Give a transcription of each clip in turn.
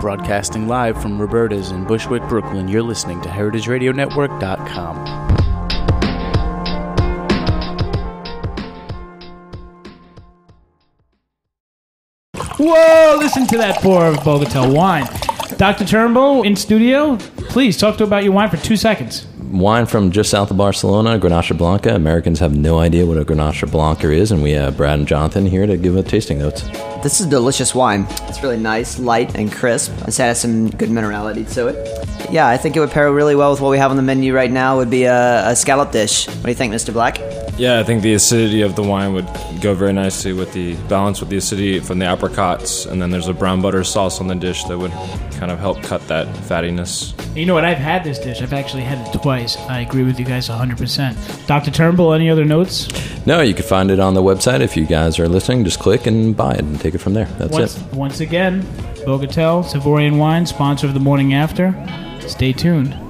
Broadcasting live from Roberta's in Bushwick, Brooklyn, you're listening to HeritageRadioNetwork.com. Whoa! Listen to that pour of Bogota wine. Dr. Turnbull in studio, please talk to about your wine for two seconds. Wine from just south of Barcelona, Grenache Blanca. Americans have no idea what a Grenache Blanca is, and we have Brad and Jonathan here to give a tasting notes. This is delicious wine. It's really nice, light, and crisp. This has some good minerality to it. Yeah, I think it would pair really well with what we have on the menu right now. Would be a, a scallop dish. What do you think, Mr. Black? Yeah, I think the acidity of the wine would go very nicely with the balance with the acidity from the apricots, and then there's a brown butter sauce on the dish that would kind of help cut that fattiness. You know what? I've had this dish. I've actually had it twice. I agree with you guys 100%. Dr. Turnbull, any other notes? No, you can find it on the website. If you guys are listening, just click and buy it and take it from there. That's once, it. Once again, Bogatel, Savorian Wine, sponsor of the morning after. Stay tuned.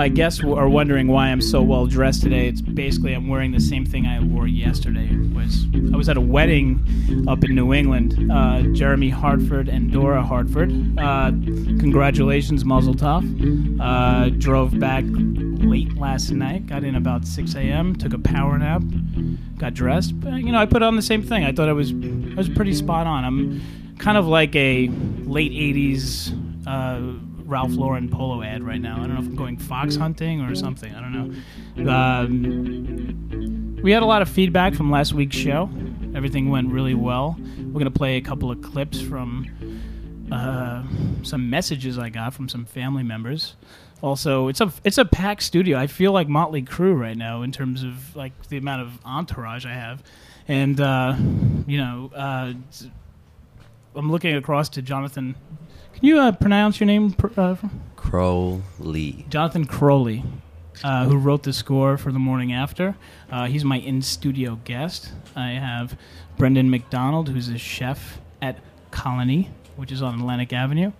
My guests are wondering why I'm so well dressed today, it's basically I'm wearing the same thing I wore yesterday. Was I was at a wedding up in New England. Uh, Jeremy Hartford and Dora Hartford. Uh, congratulations, Mazel Tov. Uh, drove back late last night. Got in about 6 a.m. Took a power nap. Got dressed. But, you know, I put on the same thing. I thought I was I was pretty spot on. I'm kind of like a late 80s. Ralph Lauren polo ad right now. I don't know if I'm going fox hunting or something. I don't know. Um, we had a lot of feedback from last week's show. Everything went really well. We're gonna play a couple of clips from uh, some messages I got from some family members. Also, it's a it's a packed studio. I feel like Motley Crue right now in terms of like the amount of entourage I have, and uh, you know, uh, I'm looking across to Jonathan can you uh, pronounce your name? Uh, Crowley. Jonathan Crowley, uh, who wrote the score for The Morning After. Uh, he's my in studio guest. I have Brendan McDonald, who's a chef at Colonie, which is on Atlantic Avenue.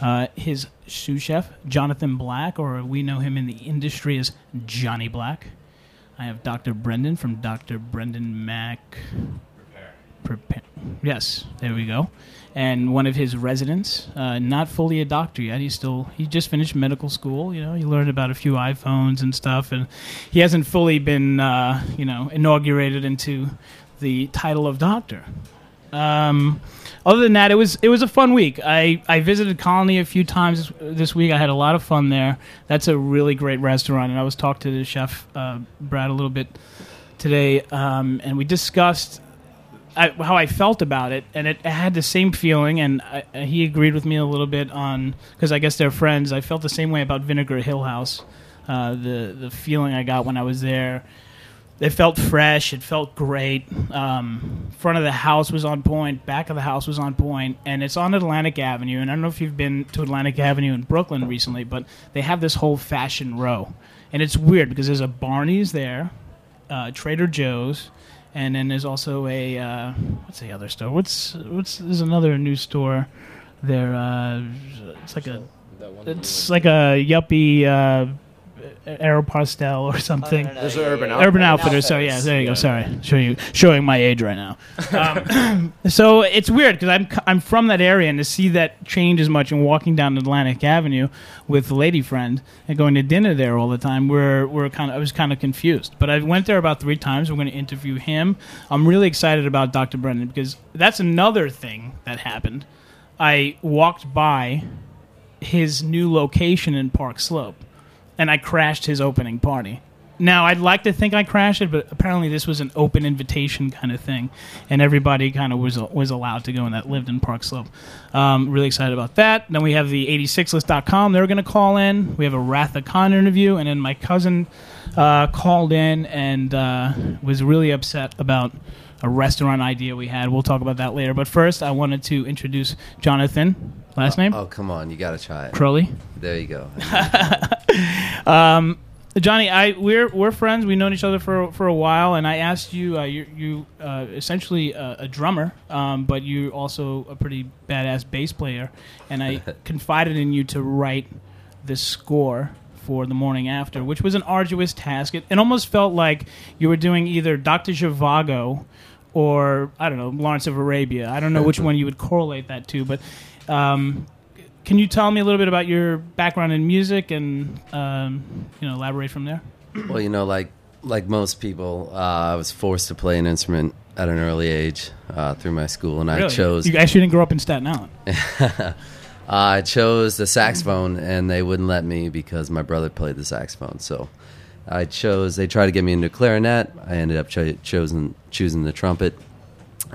Uh, his sous chef, Jonathan Black, or we know him in the industry as Johnny Black. I have Dr. Brendan from Dr. Brendan Mac. Prepare. Prepare. Yes, there we go and one of his residents, uh, not fully a doctor yet. He's still he just finished medical school. You know, he learned about a few iPhones and stuff, and he hasn't fully been uh, you know inaugurated into the title of doctor. Um, other than that, it was it was a fun week. I, I visited Colonie a few times this week. I had a lot of fun there. That's a really great restaurant, and I was talking to the chef uh, Brad a little bit today, um, and we discussed I, how I felt about it, and it, had the same feeling. And I, he agreed with me a little bit on because I guess they're friends. I felt the same way about Vinegar Hill House. Uh, the the feeling I got when I was there, it felt fresh. It felt great. Um, front of the house was on point. Back of the house was on point, and it's on Atlantic Avenue. And I don't know if you've been to Atlantic Avenue in Brooklyn recently, but they have this whole fashion row, and it's weird because there's a Barney's there, uh, Trader Joe's and then there's also a uh, what's the other store? What's what's there's another new store there. Uh, it's like a it's like a yuppie uh, Aeropostale or something. Oh, no, no, There's an Urban Outfitters. Urban Outfitters. So yeah, there you go. Sorry, showing you showing my age right now. Um, so it's weird because I'm I'm from that area, and to see that change as much and walking down Atlantic Avenue with a lady friend and going to dinner there all the time, we're we're kind of I was kind of confused. But I went there about three times. We're going to interview him. I'm really excited about Dr. Brendan because that's another thing that happened. I walked by his new location in Park Slope and I crashed his opening party. Now, I'd like to think I crashed it, but apparently this was an open invitation kind of thing, and everybody kind of was was allowed to go and that lived in Park Slope. Um, really excited about that. Then we have the 86list.com. They're going to call in. We have a Wrath of Khan interview, and then my cousin uh, called in and uh, was really upset about a restaurant idea we had. We'll talk about that later. But first, I wanted to introduce Jonathan. Last name? Oh, come on. You got to try it. Crowley. There you go. um, Johnny, I we're we're friends. We've known each other for for a while, and I asked you. Uh, you you uh, essentially a, a drummer, um, but you're also a pretty badass bass player, and I confided in you to write this score for the morning after, which was an arduous task. It, it almost felt like you were doing either Doctor Zhivago or I don't know Lawrence of Arabia. I don't know which one you would correlate that to, but. Um, can you tell me a little bit about your background in music and um, you know elaborate from there? Well, you know, like like most people, uh, I was forced to play an instrument at an early age uh, through my school, and I chose You actually didn't grow up in Staten Island. uh, I chose the saxophone, and they wouldn't let me because my brother played the saxophone. So I chose. They tried to get me into clarinet. I ended up cho- choosing choosing the trumpet,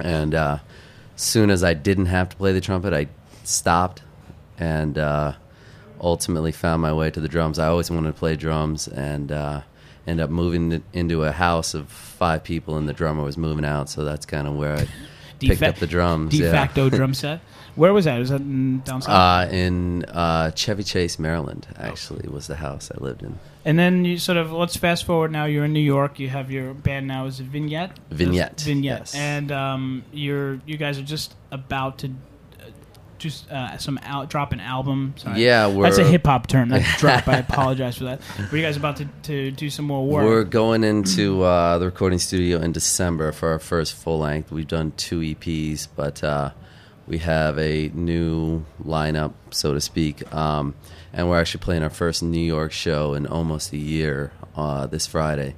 and uh, soon as I didn't have to play the trumpet, I stopped and uh, ultimately found my way to the drums. I always wanted to play drums, and uh, ended up moving into a house of five people, and the drummer was moving out. So that's kind of where I picked Defa- up the drums. De yeah. facto drum set. Where was that? Was that in down south? Uh, in uh, Chevy Chase, Maryland, actually, was the house I lived in. and then you sort of let's fast forward. Now you're in New York. You have your band now. Is it Vignette? Vignette, Vignette. yes. And um, you're you guys are just about to. Just uh, some out, drop an album. Sorry. Yeah, we're That's a hip hop term. That's drop. I apologize for that. Were you guys about to, to do some more work? We're going into uh, the recording studio in December for our first full length. We've done two EPs, but uh, we have a new lineup, so to speak. Um, and we're actually playing our first New York show in almost a year uh, this Friday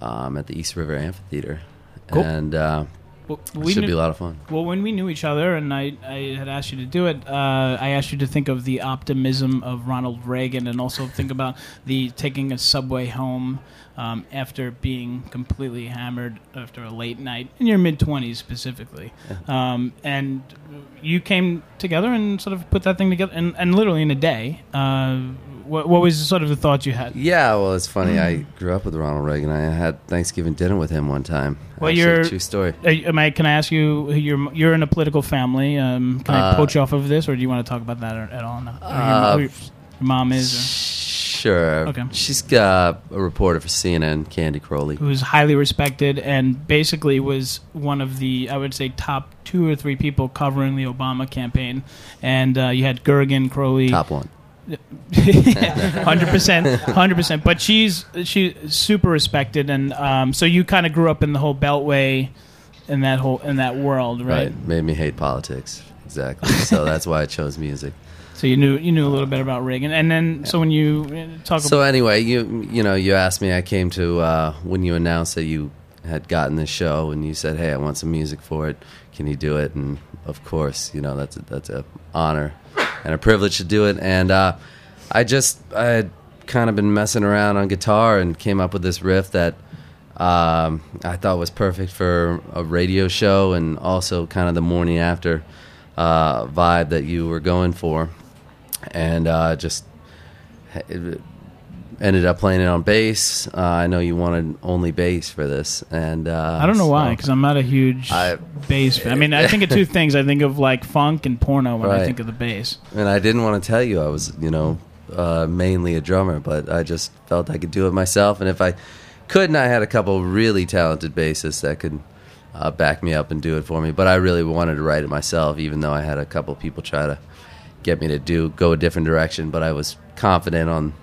um, at the East River Amphitheater. Cool. And uh, Well, it we should knew- be a lot of fun. Well, when we knew each other, and I, I had asked you to do it, uh, I asked you to think of the optimism of Ronald Reagan, and also think about the taking a subway home um, after being completely hammered after a late night in your mid twenties specifically. Um, and you came together and sort of put that thing together, and, and literally in a day. Uh, what, what was sort of the thought you had? Yeah, well, it's funny. I Mm. grew up with Ronald Reagan. I had Thanksgiving dinner with him one time. Well, Actually, you're- true story. Uh, am I, can I ask you? You're you're in a political family. Um, can I Uh, poach off of this, or do you want to talk about that at all? No. Or your, Uh, your, your mom is, Sure. Okay. She's uh, a reporter for CNN, Candy Crowley. or, who's highly respected, and basically was one of the I would say top two or three people covering the Obama campaign. And uh, you had Gergen, Crowley, Top one. hundred percent, hundred percent. But she's she's super respected, and um, so you kind of grew up in the whole Beltway, in that whole in that world, right? Right. Made me hate politics. Exactly. so that's why I chose music. So you knew you knew a little bit about Reagan, and then so when you uh, talk So anyway, you you know, you asked me. I came to uh, when you announced that you had gotten the show, and you said, "Hey, I want some music for it. Can you do it?" And of course, you know that's a, that's a honor and a privilege to do it. And uh, I just I had kind of been messing around on guitar and came up with this riff that um, I thought was perfect for a radio show and also kind of the morning after uh, vibe that you were going for, and uh, just ended up playing it on bass. Uh, I know you wanted only bass for this, and uh, I don't know why, because I'm not a huge I- bass fan. I mean, I think of two things. I think of like funk and porno when I think of the bass. And I didn't want to tell you I was, you know, uh, mainly a drummer, but I just felt I could do it myself. And if I couldn't, I had a couple really talented bassists that could uh, back me up and do it for me. But I really wanted to write it myself, even though I had a couple people try to get me to do go a different direction. But I was confident on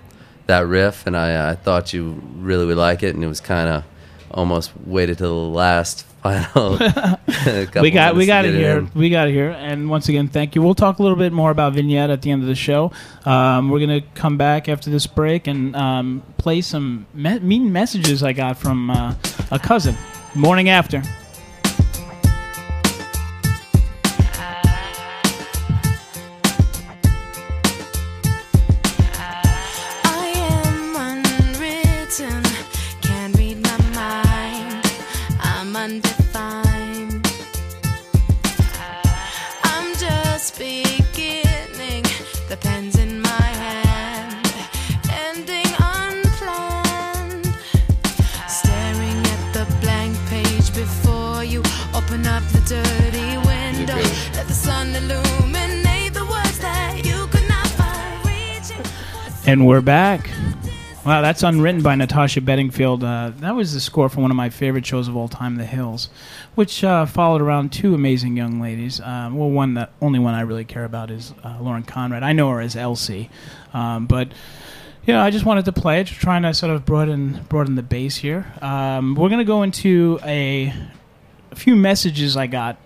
that riff, and I, I thought you really would like it. And it was kind of almost waited till the last final. we got we got it here. in. We got it here. And once again, thank you. We'll talk a little bit more about vignette at the end of the show. Um, we're gonna come back after this break and um, play some me- mean messages I got from uh, a cousin. Morning after. And we're back. Wow, that's unwritten by Natasha Bedingfield. Uh, that was the score for one of my favorite shows of all time, The Hills, which uh, followed around two amazing young ladies. Um, well, one that only one I really care about is uh, Lauren Conrad. I know her as LC, um, but you know, I just wanted to play it, trying to sort of broaden broaden the base here. Um, we're gonna go into a, a few messages I got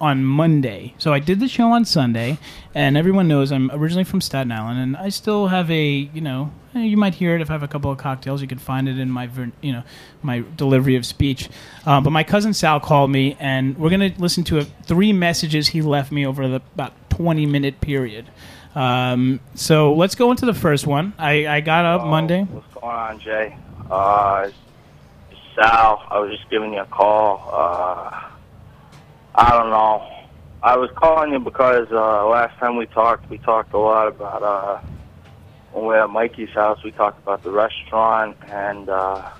on Monday. So I did the show on Sunday, and everyone knows I'm originally from Staten Island, and I still have a you know eh, you might hear it if I have a couple of cocktails. You can find it in my you know my delivery of speech. Um, but my cousin Sal called me, and we're gonna listen to a, three messages he left me over the about 20 minute period. Um, so let's go into the first one. I, I got up Monday. What's going on, Jay? Uh, Sal, I was just giving you a call. Uh, I don't know. I was calling you because uh, last time we talked, we talked a lot about uh, when we were at Mikey's house. We talked about the restaurant, and uh,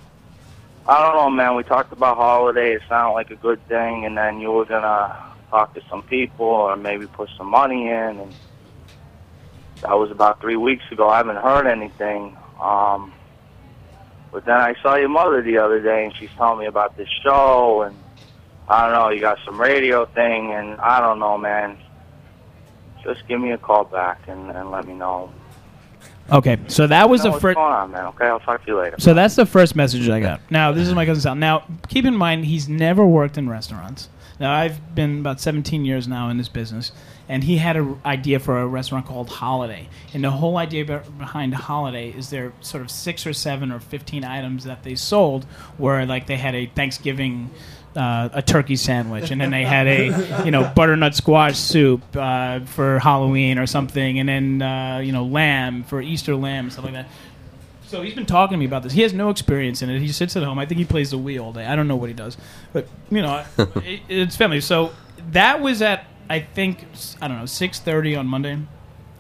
I don't know, man. We talked about holiday. It sounded like a good thing, and then you were gonna talk to some people or maybe put some money in, and that was about three weeks ago. I haven't heard anything. Um, but then I saw your mother the other day, and she's telling me about this show, and I don't know, you got some radio thing, and I don't know, man. Just give me a call back and, and let me know. Okay, so that was the first. going on, man. Okay, I'll talk to you later. So that's the first message I got. Now this is my cousin Sal. Now keep in mind he's never worked in restaurants. Now I've been about 17 years now in this business, and he had an idea for a restaurant called Holiday. And the whole idea be- behind Holiday is there sort of six or seven or 15 items that they sold where like they had a Thanksgiving. Uh, a turkey sandwich, and then they had a you know butternut squash soup uh, for Halloween or something, and then uh, you know lamb for Easter lamb, stuff like that. So he's been talking to me about this. He has no experience in it. He sits at home. I think he plays the Wii all day. I don't know what he does, but you know, it, it's family. So that was at I think I don't know six thirty on Monday.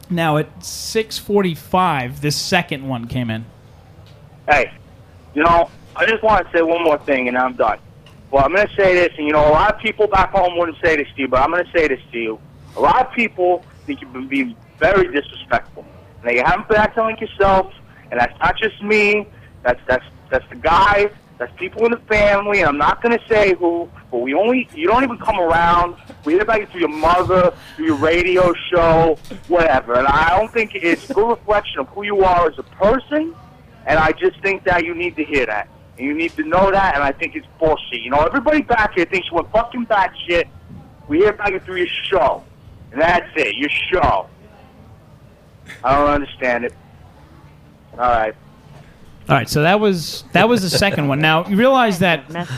Now at six forty five, this second one came in. Hey, you know, I just want to say one more thing, and I'm done. Well, I'm going to say this, and you know, a lot of people back home wouldn't say this to you, but I'm going to say this to you. A lot of people think you've been being very disrespectful. Now, you haven't been acting like yourself, and that's not just me. That's that's that's the guys. That's people in the family, and I'm not going to say who, but we only you don't even come around. We hear about you through your mother, through your radio show, whatever. And I don't think it's a good reflection of who you are as a person. And I just think that you need to hear that. And you need to know that, and I think it's bullshit. You know, everybody back here thinks you went fucking bad shit. We hear about you through your show. And that's it, your show. I don't understand it. All right. All right, so that was that was the second one. Now you realize that.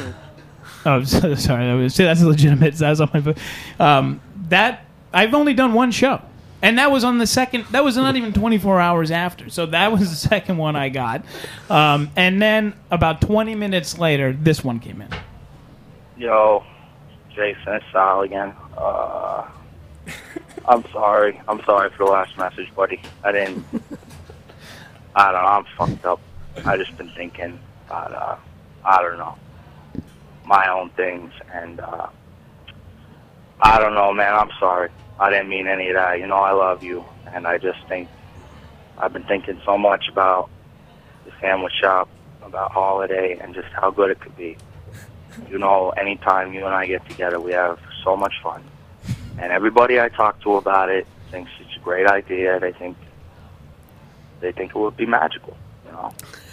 Oh, sorry. That was, that's legitimate. That was on my. book. Um, that I've only done one show, and that was on the second. That was not even 24 hours after. So that was the second one I got, um, and then about 20 minutes later, this one came in. Yo, Jason, it's Sal again. Uh, I'm sorry. I'm sorry for the last message, buddy. I didn't. I don't know. I'm fucked up. I just been thinking about, uh, I don't know, my own things, and uh, I don't know, man. I'm sorry. I didn't mean any of that. You know, I love you, and I just think I've been thinking so much about the sandwich shop, about holiday, and just how good it could be you know, anytime you and I get together, we have so much fun. And everybody I talk to about it thinks it's a great idea. They think they think it would be magical, you know.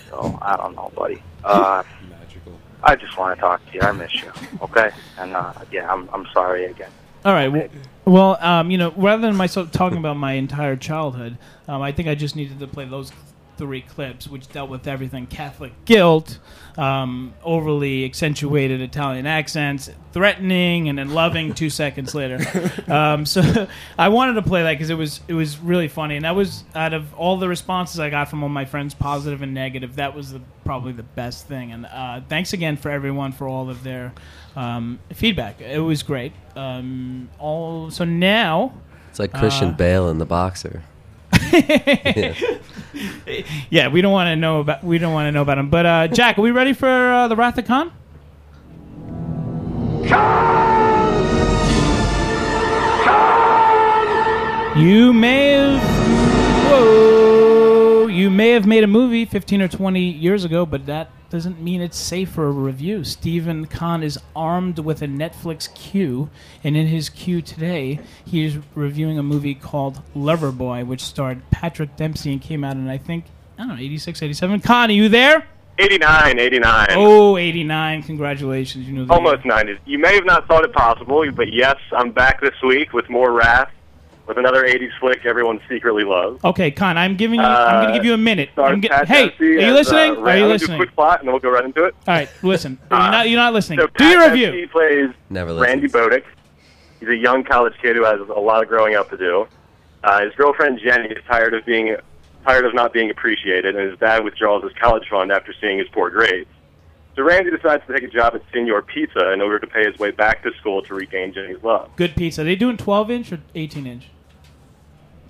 So I don't know, buddy. Uh, Magical. I just want to talk to you. I miss you. Okay, and uh, yeah, I'm I'm sorry again. All right. Well, well um, you know, rather than myself talking about my entire childhood, um, I think I just needed to play those three clips, which dealt with everything Catholic guilt, um, overly accentuated Italian accents, threatening, and then loving two seconds later. Um, so I wanted to play that because it was it was really funny, and that was out of all the responses I got from all my friends, positive and negative, that was the, probably the best thing. And uh, thanks again for everyone for all of their um, feedback. It was great. Um, all so now. It's like Christian Uh, Bale in The Boxer. Yeah, yeah, we don't want to know about we don't want to know about him. But uh, Jack, are we ready for uh, the Wrath of Khan? You may have whoa, you may have made a movie 15 or 20 years ago, but that doesn't mean it's safe for a review. Stephen Kahn is armed with a Netflix queue, and in his queue today, he is reviewing a movie called Loverboy, which starred Patrick Dempsey and came out in, I think, I don't know, 86, 87. Kahn, are you there? 89, 89. Oh, 89. Congratulations. You know the Almost 90. You may have not thought it possible, but yes, I'm back this week with more Wrath, with another 80s flick everyone secretly loves. Okay, Con, I'm giving you. I'm going to give you a minute. Stars I'm gi- hey, Dempsey are you as, listening? Uh, are Ray- you I'm listening? Do a quick plot, and then we'll go right into it. All right, listen. you're, not, you're not listening. So Do Pat your Dempsey review. plays Never Randy Bodek. He's a young college kid who has a lot of growing up to do. Uh, his girlfriend Jenny is tired of being tired of not being appreciated, and his dad withdraws his college fund after seeing his poor grades. So Randy decides to take a job at Senior Pizza in order to pay his way back to school to regain Jenny's love. Good pizza. Are they doing 12 inch or 18 inch?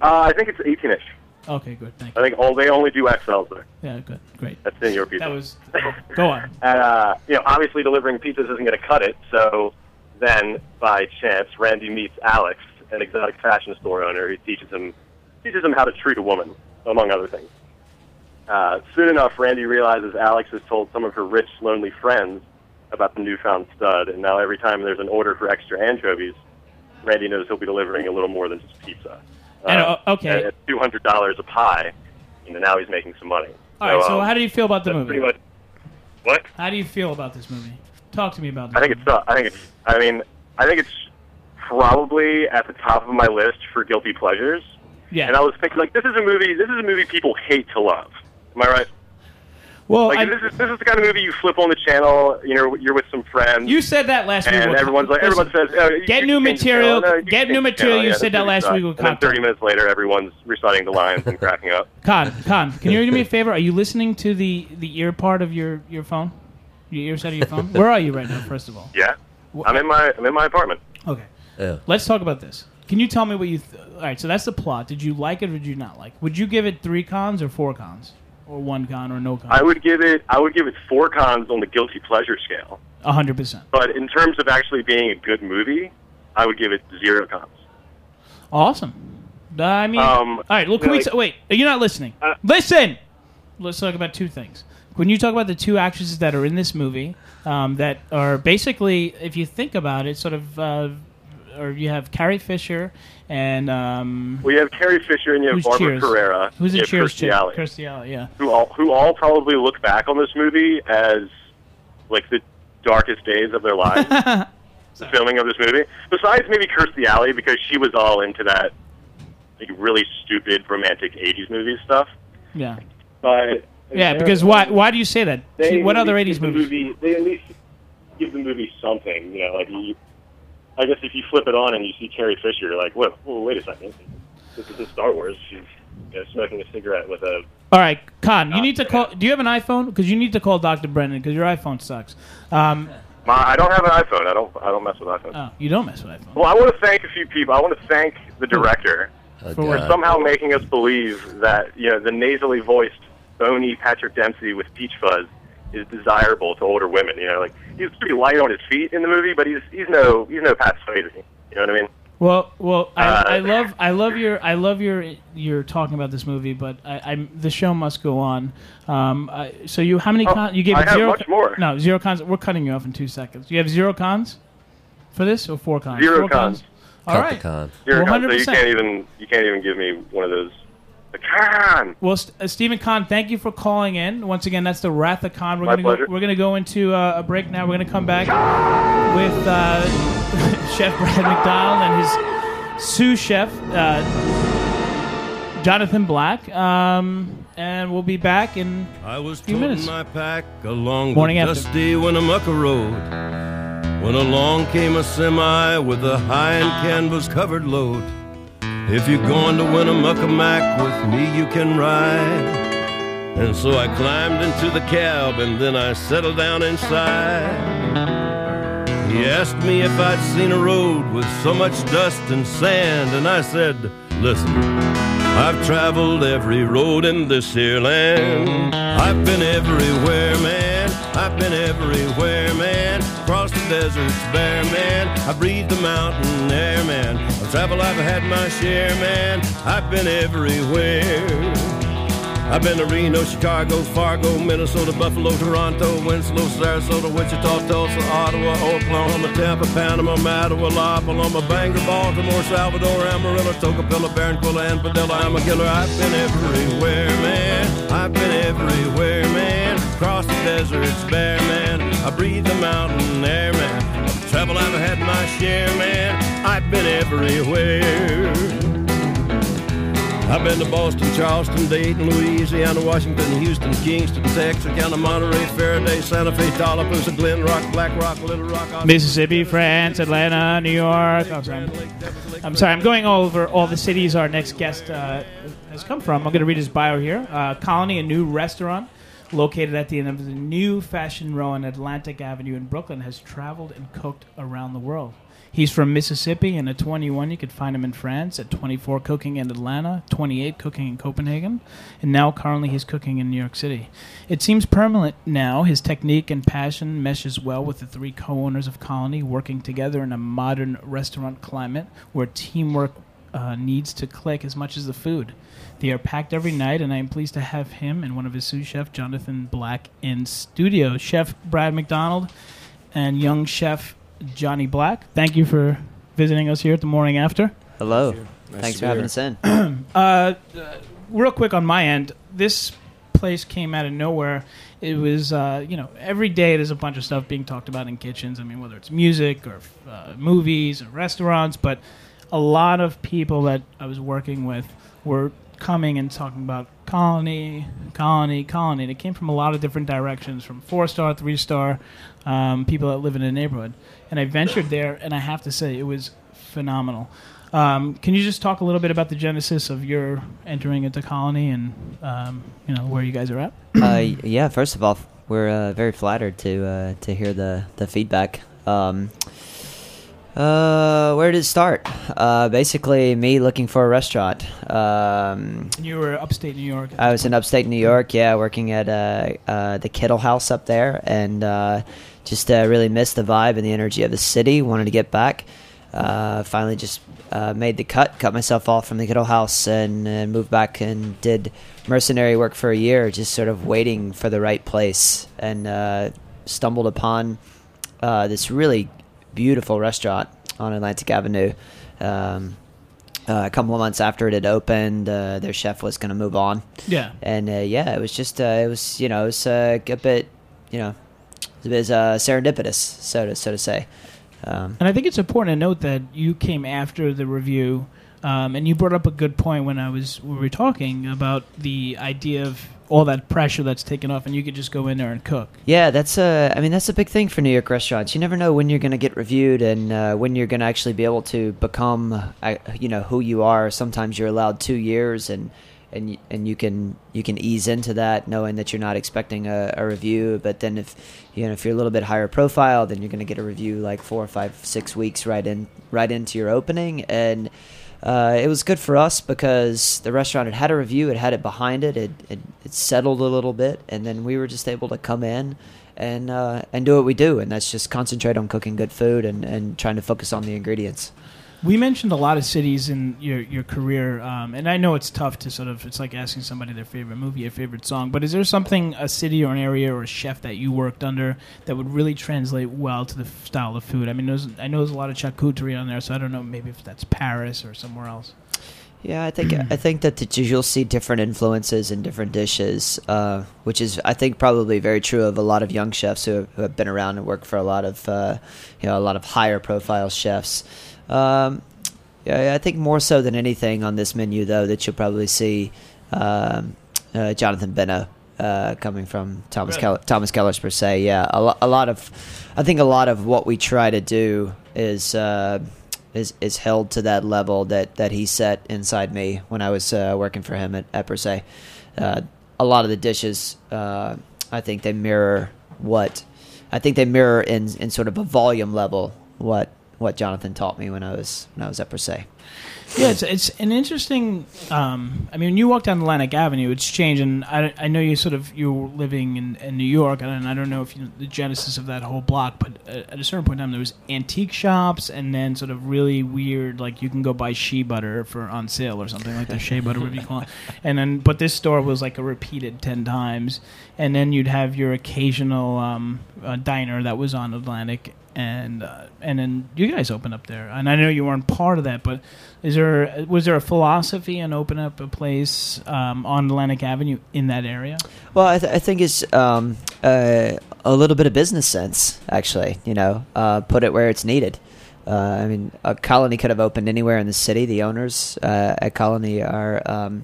Uh, I think it's 18ish. Okay, good. Thank you. I think all they only do XLs there. Yeah, good. Great. That's Senior Pizza. That was. Go on. And, uh, you know, obviously delivering pizzas isn't going to cut it. So then, by chance, Randy meets Alex, an exotic fashion store owner, who teaches him teaches him how to treat a woman, among other things. Uh, soon enough, Randy realizes Alex has told some of her rich, lonely friends about the newfound stud, and now every time there's an order for extra anchovies, Randy knows he'll be delivering a little more than just pizza. And, uh, okay. At two hundred dollars a pie, you know, now he's making some money. All right. So, um, how do you feel about the movie? much what How do you feel about this movie? Talk to me about this. I think it's. Uh, I think it's. I mean, I think it's probably at the top of my list for guilty pleasures. Yeah. And I was thinking, like, this is a movie. This is a movie people hate to love. Am I right? Well, like I- this is this is the kind of movie you flip on the channel. You know, you're with some friends. You said that last week. and everyone's like, listen, everyone says, oh, get new material. No, get can new change the material. You Yeah, said that last sucks. week with And then 30 minutes later, everyone's reciting the lines and cracking up. Con, Con, can you do me a favor? Are you listening to the the ear part of your your phone? Your ear side of your phone. Where are you right now? First of all. Yeah, I'm in my I'm in my apartment. Okay. Yeah. Let's talk about this. Can you tell me what you? Th- all right. So that's the plot. Did you like it or did you not like? Would you give it three cons or four cons, or one con or no con? I would give it I would give it four cons on the guilty pleasure scale. A hundred percent. But in terms of actually being a good movie, I would give it zero cons. Awesome. I mean, Um, all right. Look, you know, can we like- t- wait? You're not listening. Listen. Let's talk about two things. When you talk about the two actresses that are in this movie, um, that are basically, if you think about it, sort of, uh, or you have Carrie Fisher and um, Well, you have Carrie Fisher and you have Who's Barbara Cheers? Carrera. Who's you a Cheers Kirstie? Alley, Kirstie Alley, yeah. who all who all probably look back on this movie as like the darkest days of their lives. the filming of this movie. Besides maybe Kirstie Alley because she was all into that like really stupid romantic '80s movie stuff. Yeah. But Yeah, because why? Why do you say that? They what other '80s give the movies? Movie, they at least give the movie something. You know, like you, I guess if you flip it on and you see Carrie Fisher, you're like, whoa, whoa wait a second, this is in Star Wars. She's you know, smoking a cigarette with a. All right, Con, you need to call. Do you have an iPhone? Because you need to call Dr. Brendan because your iPhone sucks. Um, My, I don't have an iPhone. I don't. I don't mess with iPhones. oh, you don't mess with iPhone. Well, I want to thank a few people. I want to thank the director Oh, For for somehow making us believe that you know the nasally voiced, bony Patrick Dempsey with peach fuzz is desirable to older women. You know, like he's pretty light on his feet in the movie, but he's he's no he's no Pat Swayze. You know what I mean? Well, well, I, Uh, I love, I love your, I love your, you're talking about this movie, but I, I'm the show must go on. Um, I, so you, how many Oh, cons? You gave I it have zero. much more. No, zero cons. We're cutting you off in two seconds. You have zero cons for this or four cons? Zero four cons. All Cut right. the con. You're Well, a con, so you can't even you can't even give me one of those. The con. Well, St- uh, Stephen Kahn, thank you for calling in. Once again, that's the Wrath of Khan. We're My gonna go, pleasure. we're gonna go into uh, a break now. We're gonna come back with uh, Chef Brad McDonald and his sous chef uh, Jonathan Black, um, and we'll be back in I was a few toting minutes. my pack along Morning the after. dusty Winnemucca Road when along came a semi with a high and canvas covered load. If you're going to Winnemucca Mac with me, you can ride. And so I climbed into the cab and then I settled down inside. He asked me if I'd seen a road with so much dust and sand, and I said, Listen, I've traveled every road in this here land. I've been everywhere, man. I've been everywhere, man. Deserts bare, man. I breathe the mountain air, man. Of travel I've had my share, man. I've been everywhere. I've been to Reno, Chicago, Fargo, Minnesota, Buffalo, Toronto, Winslow, Sarasota, Wichita, Tulsa, Ottawa, Oklahoma, Tampa, Panama, Mattawa, La Paloma, Bangor, Baltimore, Salvador, Amarillo, Tocopilla, Barranquilla, and Padilla. I'm a killer. I've been everywhere, man. I've been everywhere, man. Across the deserts, bare, man. I breathe the mountain air, man. Of trouble I've had my share, man. I've been everywhere. I've been to Boston, Charleston, Dayton, Louisiana, Washington, Houston, Kingston, Texarkana, Monterey, Faraday, Santa Fe, Tallapoosa, Glen Rock, Black Rock, Little Rock, Austin. Mississippi, France, Atlanta, New York. Oh, sorry. I'm sorry. I'm going over all the cities our next guest uh, has come from. I'm going to read his bio here. Uh, Colonie, a new restaurant located at the end of the new Fashion Row on Atlantic Avenue in Brooklyn, has traveled and cooked around the world. He's from Mississippi, and at 21, you could find him in France. At 24, cooking in Atlanta. 28, cooking in Copenhagen. And now, currently, he's cooking in New York City. It seems permanent now. His technique and passion meshes well with the three co owners of Colonie, working together in a modern restaurant climate where teamwork uh, needs to click as much as the food. They are packed every night, and I am pleased to have him and one of his sous chef, Jonathan Black, in studio. Chef Brad McDonald and young chef Johnny Black, thank you for visiting us here at the morning after. Hello. Nice Thanks for be having us in. Uh, uh, real quick on my end, this place came out of nowhere. It was, uh, you know, every day there's a bunch of stuff being talked about in kitchens. I mean, whether it's music or uh, movies or restaurants, but a lot of people that I was working with were coming and talking about Colonie, Colonie, Colonie. And it came from a lot of different directions, from four star, three star, um, people that live in the neighborhood. And I ventured there, and I have to say, it was phenomenal. Um, can you just talk a little bit about the genesis of your entering into Colonie and um, you know where you guys are at? uh, yeah, first of all, we're uh, very flattered to uh, to hear the the feedback. Um, uh, where did it start? Uh, basically, me looking for a restaurant. Um, you were upstate New York. I was in upstate New York, yeah, working at uh, uh, the Kittle House up there, and uh, just uh, really missed the vibe and the energy of the city. Wanted to get back. Uh, finally, just uh, made the cut, cut myself off from the Kittle House, and, and moved back and did mercenary work for a year, just sort of waiting for the right place, and uh, stumbled upon uh, this really beautiful restaurant on Atlantic Avenue. Um, uh, a couple of months after it had opened, uh, their chef was going to move on Yeah. and uh, yeah, it was just uh, it was you know it was uh, a bit you know it was uh, serendipitous so to so to say. Um, And I think it's important to note that you came after the review, um, and you brought up a good point when I was we were talking about the idea of all that pressure that's taken off, and you could just go in there and cook. yeah, that's a I mean that's a big thing for New York restaurants. You never know when you're going to get reviewed and uh, when you're going to actually be able to become uh, you know who you are. Sometimes you're allowed two years and. And and you can you can ease into that knowing that you're not expecting a, a review, but then if you know if you're a little bit higher profile, then you're going to get a review like four or five, six weeks right in right into your opening, and uh, it was good for us because the restaurant had had a review, it had it behind it, it it, it settled a little bit, and then we were just able to come in and uh, and do what we do, and that's just concentrate on cooking good food and, and trying to focus on the ingredients. We mentioned a lot of cities in your your career, um, and I know it's tough to sort of. It's like asking somebody their favorite movie, or favorite song. But is there something, a city or an area or a chef that you worked under that would really translate well to the f- style of food? I mean, there's, I know there's a lot of charcuterie on there, so I don't know maybe if that's Paris or somewhere else. Yeah, I think I think that the, you'll see different influences in different dishes, uh, which is I think probably very true of a lot of young chefs who have, who have been around and worked for a lot of uh, you know a lot of higher profile chefs. Um, yeah, I think more so than anything on this menu though that you'll probably see um, uh, Jonathan Benno uh, coming from Thomas Really? Thomas Keller's per se. Yeah, a, lo- a lot of I think a lot of what we try to do is. Uh, is is held to that level that, that he set inside me when I was uh, working for him at, at Per se. Uh, a lot of the dishes, uh, I think they mirror what I think they mirror in in sort of a volume level what what Jonathan taught me when I was when I was at Per se. Yeah, it's, it's an interesting. Um, I mean, when you walk down Atlantic Avenue, it's changed, and I, I know you sort of you're living in, in New York, and I don't know if you the genesis of that whole block, but at at a certain point in time, there was antique shops, and then sort of really weird, like you can go buy shea butter for on sale or something like the shea butter would be called, and then but this store was like a repeated ten times, and then you'd have your occasional um, uh, diner that was on Atlantic, and uh, and then you guys opened up there, and I know you weren't part of that, but is there was there a philosophy in opening up a place um, on Atlantic Avenue in that area? Well, I, th- I think it's um, uh, a little bit of business sense, actually. You know, uh, put it where it's needed. Uh, I mean, a Colonie could have opened anywhere in the city. The owners uh, at Colonie are, um,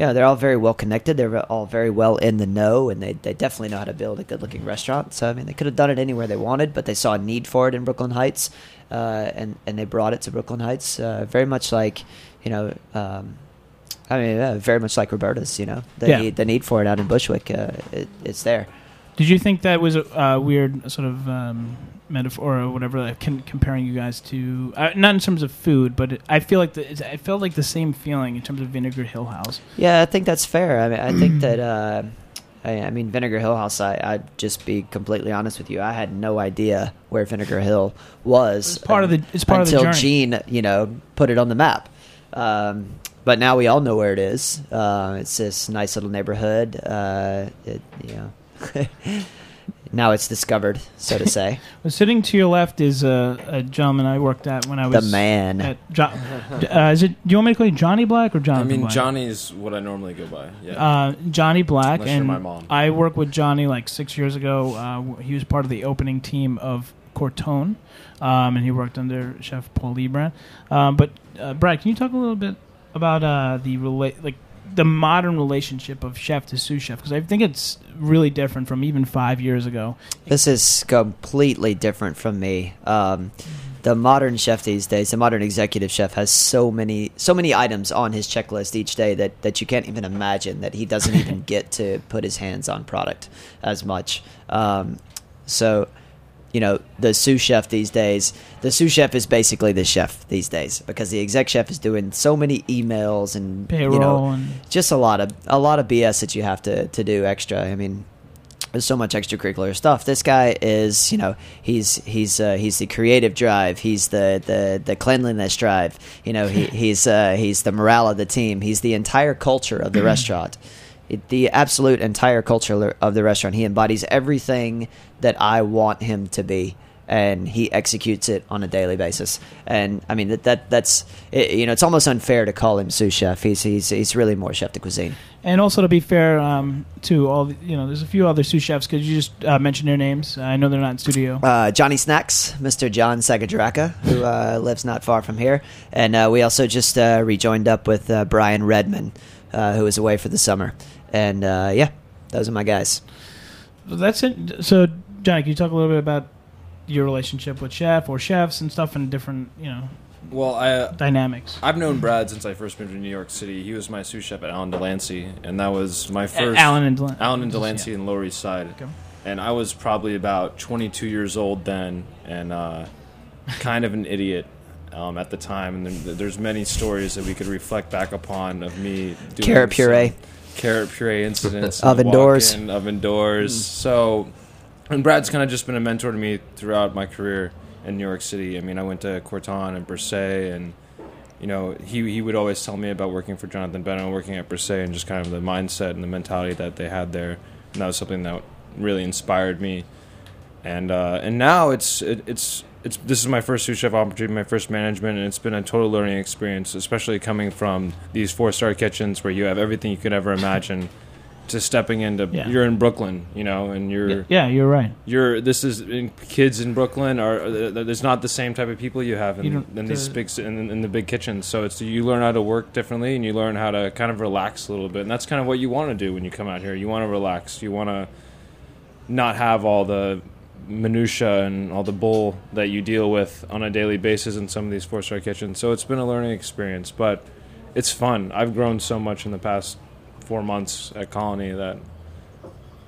you know, they're all very well connected. They're all very well in the know, and they, they definitely know how to build a good looking restaurant. So, I mean, they could have done it anywhere they wanted, but they saw a need for it in Brooklyn Heights, uh, and, and they brought it to Brooklyn Heights. Uh, very much like, you know, um, I mean, yeah, very much like Roberta's, you know, the, Yeah. need, the need for it out in Bushwick, uh, it, it's there. Did you think that was a uh, weird sort of um, metaphor or whatever, like, con- comparing you guys to uh, not in terms of food, but it, I feel like the, it's, I felt like the same feeling in terms of Vinegar Hill House. Yeah, I think that's fair. I mean, I think that. Uh, I, I mean, Vinegar Hill House. I, I'd just be completely honest with you. I had no idea where Vinegar Hill was. It's part of the- it's part of the until journey. Gene, you know, put it on the map. Um, but now we all know where it is. Uh, it's this nice little neighborhood. Uh, it, you know, now it's discovered, so to say. Well, sitting to your left is a, a gentleman I worked at when I was The man. At jo- uh, is it? Do you want me to call you Johnny Black or Johnny? I mean, Black? Johnny's what I normally go by. Yeah. Uh, Johnny Black, Unless you're and my mom. I worked with Johnny like six years ago. Uh, he was part of the opening team of Corton, um, and he worked under Chef Paul Liebrandt. Um, but uh, Brad, can you talk a little bit about uh, the rela- like the modern relationship of chef to sous chef? Because I think it's really different from even five years ago. This is completely different from me. Um, the modern chef these days, the modern executive chef, has so many so many items on his checklist each day that, that you can't even imagine that he doesn't even get to put his hands on product as much. Um, so, you know, the sous chef these days, the sous chef is basically the chef these days because the exec chef is doing so many emails and Payroll you know, and- just a lot of a lot of BS that you have to to do extra. I mean, there's so much extracurricular stuff. This guy is, you know, he's he's uh, he's the creative drive. He's the the the cleanliness drive. You know, he, he's uh, he's the morale of the team. He's the entire culture of the restaurant. It, the absolute entire culture of the restaurant. He embodies everything that I want him to be. And he executes it on a daily basis, and I mean that, that that's it, you know it's almost unfair to call him sous chef. He's he's he's really more chef de cuisine. And also to be fair um, to all, the, you know, there's a few other sous chefs. Could you just uh, mention their names? I know they're not in studio. uh, Johnny Snacks, Mr. John Sagadraka, who uh, lives not far from here, and uh, we also just uh, rejoined up with uh, Brian Redman, uh, who was away for the summer, and uh, yeah, those are my guys. That's it. So, Johnny, can you talk a little bit about your relationship with chef or chefs and stuff and different, you know, Well, I uh, dynamics? I've known Brad since I first moved to New York City. He was my sous chef at Allen Delancey, and that was my first Allen and Delan- Allen and Delancey yeah. in Lower East Side. Okay. And I was probably about 22 years old then, and uh, kind of an idiot um, at the time. And there, there's many stories that we could reflect back upon of me doing Carrot puree. some carrot puree incidents, Oven doors. oven doors. So, and Brad's kind of just been a mentor to me throughout my career in New York City. I mean, I went to Corton and Per Se, and you know, he he would always tell me about working for Jonathan Benno, working at Per Se, and just kind of the mindset and the mentality that they had there. And that was something that really inspired me. And uh, and now it's it, it's it's this is my first sous chef opportunity, my first management, and it's been a total learning experience, especially coming from these four star kitchens where you have everything you could ever imagine. To stepping into, Yeah. you're in Brooklyn, you know, and you're Yeah, you're right. you're this is in, kids in Brooklyn are uh, there's not the same type of people you have in, don't- in these the- big in, in the big kitchens. So it's you learn how to work differently and you learn how to kind of relax a little bit, and that's kind of what you want to do when you come out here. You want to relax. You want to not have all the minutia and all the bull that you deal with on a daily basis in some of these four star kitchens. So it's been a learning experience, but it's fun. I've grown so much in the past four months at Colonie that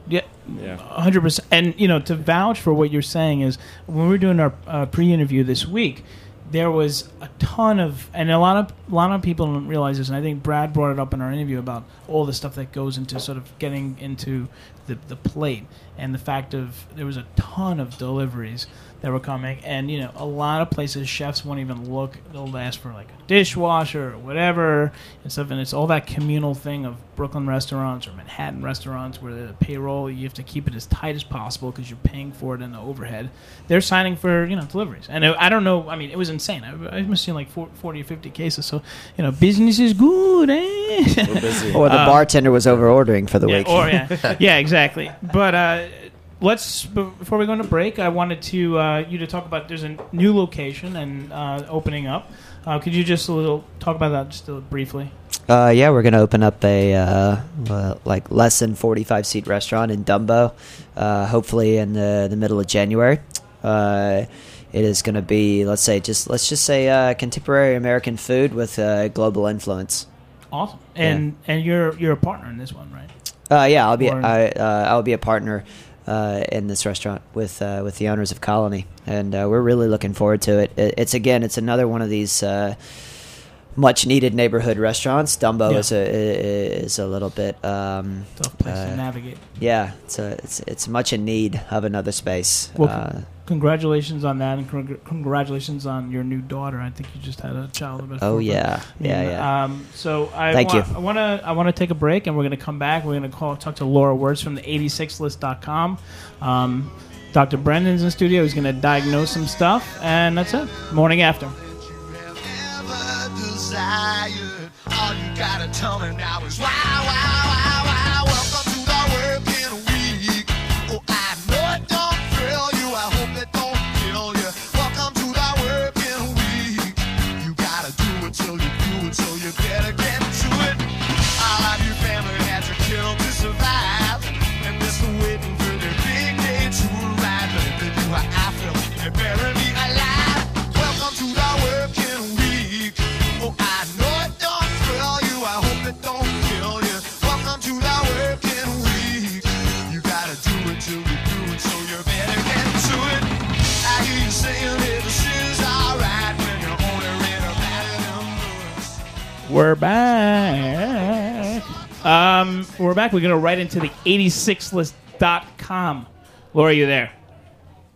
Yeah, Yeah. hundred percent. And you know, to vouch for what you're saying is when we were doing our uh, pre-interview this week, there was a ton of, and a lot of a lot of people don't realize this, and I think Brad brought it up in our interview about all the stuff that goes into sort of getting into the the plate, and the fact of there was a ton of deliveries that were coming, and you know, a lot of places chefs won't even look; they'll ask for like a dishwasher or whatever and stuff, and it's all that communal thing of Brooklyn restaurants or Manhattan restaurants where the payroll you have to keep it as tight as possible because you're paying for it in the overhead. They're signing for you know deliveries, and I I don't know. I mean, it was insane. I, I must seen like 40 or 50 cases. So you know, business is good, eh? Busy. Or the Um, bartender was over ordering for the yeah, week. or yeah, yeah, exactly. But uh, let's before we go into break, I wanted to uh, you to talk about there's a new location and uh, opening up. Uh, could you just a little talk about that just a little briefly? Uh, yeah, we're gonna open up a uh, like less than forty five seat restaurant in Dumbo, uh, hopefully in the the middle of January. Uh, it is gonna be let's say just let's just say uh, contemporary American food with uh, global influence. Awesome. And and you're you're a partner in this one, right? Uh, yeah, I'll be Or- I, uh, I'll be a partner uh, in this restaurant with uh, with the owners of Colonie, and uh, we're really looking forward to it. it. It's again, it's another one of these uh, much needed neighborhood restaurants. Dumbo Yeah. is a is a little bit um, Tough place uh, to navigate. Yeah, it's a, it's it's much in need of another space. Well, uh, congratulations on that, and congr- congratulations on your new daughter. I think you just had a child. About oh yeah, yeah, And, yeah. Um, so I Thank want, you. I want to I want to take a break, and we're going to come back. We're going to call talk to Laura Wirtz from the 86list.com. Um, Dr. Brendan's in the studio. He's going to diagnose some stuff, and that's it. Morning after. Desired. All you gotta tell me now is wow, wow, wow, We're back. Um, we're back. We're going to right into the 86list.com. Laura, you there?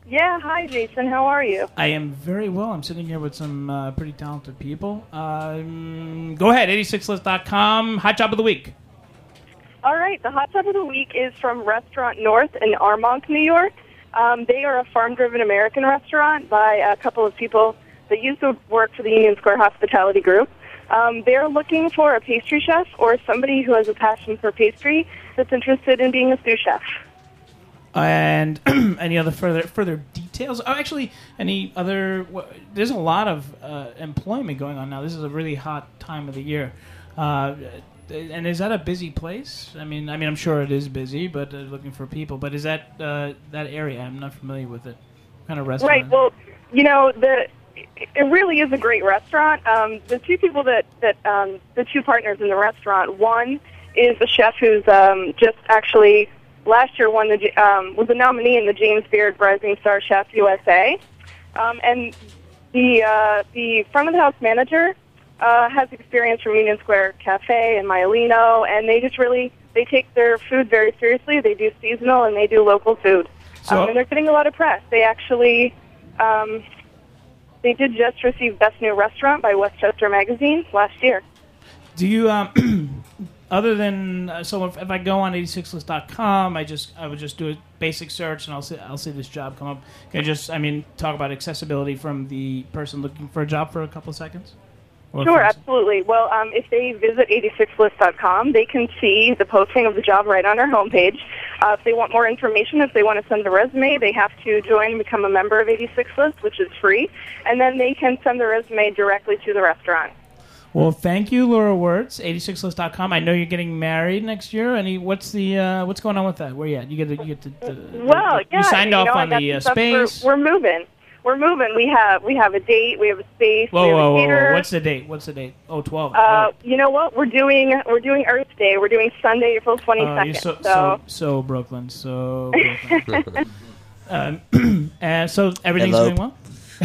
Yeah, hi Jason. How are you? I am very well. I'm sitting here with some uh, pretty talented people. Um, go ahead, 86list.com. Hot job of the week. All right, the hot tub of the week is from Restaurant North in Armonk, New York. Um, they are a farm-driven American restaurant by a couple of people that used to work for the Union Square Hospitality Group. Um, they're looking for a pastry chef or somebody who has a passion for pastry that's interested in being a sous chef. And any other further further details? Oh, actually, any other? There's a lot of uh, employment going on now. This is a really hot time of the year. Uh, and is that a busy place? I mean, I mean, I'm sure it is busy, but uh, looking for people. But is that uh, that area? I'm not familiar with it. What kind of restaurant? Right. Well, you know, the it really is a great restaurant. Um, the two people that that um, the two partners in the restaurant. One is the chef who's um, just actually last year won the um, was a nominee in the James Beard Rising Star Chef USA, um, and the uh, the front of the house manager uh, has experience from Union Square Cafe and Maialino, and they just really they take their food very seriously. They do seasonal and they do local food, So- um, and they're getting a lot of press. They actually um, they did just receive Best New Restaurant by Westchester Magazine last year. Do you um other than uh, so if, if I go on 86list.com, I just I would just do a basic search and I'll see I'll see this job come up. Can I just I mean talk about accessibility from the person looking for a job for a couple of seconds? Or Sure, absolutely. Well, um, if they visit 86list.com, they can see the posting of the job right on our homepage. Uh, if they want more information, if they want to send a resume, they have to join and become a member of 86list, which is free, and then they can send the resume directly to the restaurant. Well, thank you, Laura Wirtz, 86list.com. I know you're getting married next year. Any what's the uh, what's going on with that? Where you at? You get the, you get the, the Well, the- yeah, you signed off know, on the uh, some stuff. We're- space. We're, moving. We're moving. We have we have a date. We have a space. Whoa, we have whoa, a whoa, whoa! What's the date? What's the date? Oh, 12. Uh, you know what? We're doing we're doing Earth Day. We're doing Sunday, April twenty Oh, second. you're so, so, so so Brooklyn, so Brooklyn. um, and so everything's Elope. going well.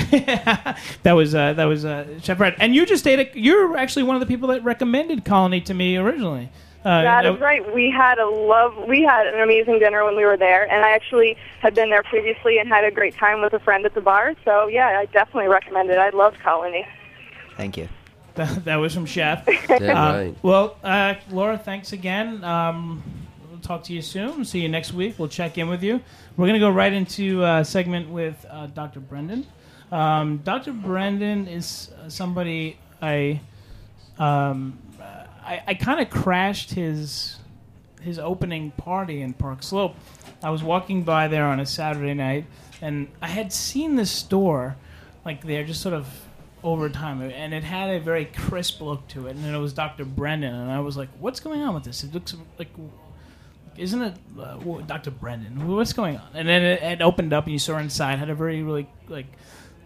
that was uh, that was uh, Chef Brad, and you just ate. A, you're actually one of the people that recommended Colonie to me originally. Uh, that that- is right. We had a love. We had an amazing dinner when we were there, and I actually had been there previously and had a great time with a friend at the bar. So yeah, I definitely recommend it. I loved Colonie. Thank you. That, that was from Chef. Damn Uh, right. Well, uh, Laura, thanks again. Um, we'll talk to you soon. See you next week. We'll check in with you. We're going to go right into a segment with uh, Dr. Brendan. Um, Dr. Brendan is uh, somebody I um, I, I kind of crashed his his opening party in Park Slope. I was walking by there on a Saturday night, and I had seen this store like there just sort of over time, and it had a very crisp look to it. And it was Dr. Brendan, and I was like, "What's going on with this? It looks like." Isn't it uh, Dr. Brendan? What's going on? And then it, it opened up, and you saw inside had a very really like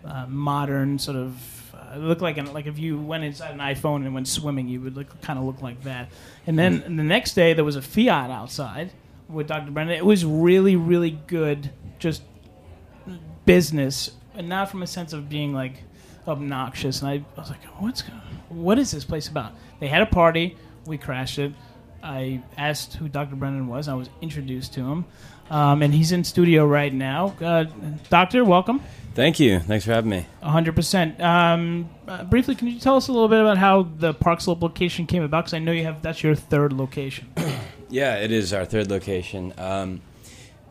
uh, modern sort of. Uh, it looked like an, like if you went inside an iPhone and went swimming, you would look kind of look like that. And then the next day there was a Fiat outside with Dr. Brendan. It was really really good, just business, and not from a sense of being like obnoxious. And I, I was like, what's what is this place about? They had a party. We crashed it. I asked who Dr. Brendan was. I was introduced to him, um, and he's in studio right now. Uh, doctor, welcome. Thank you. Thanks for having me. hundred percent. Um, uh, briefly, can you tell us a little bit about how the Park Slope location came about? Because I know you have that's your third location. Yeah, it is our third location. Um,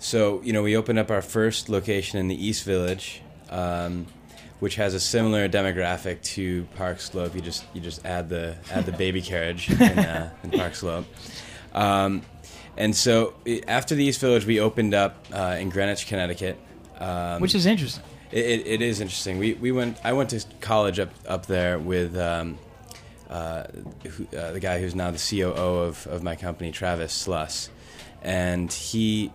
so you know, we opened up our first location in the East Village, um, which has a similar demographic to Park Slope. You just you just add the add the baby carriage in, uh, in Park Slope. Um, and so after the East Village, we opened up uh, in Greenwich, Connecticut, um, Which is interesting. It, it, it is interesting. We, we went. I went to college up up there with um, uh, who, uh, the guy who's now the COO of, of my company, Travis Sluss, and he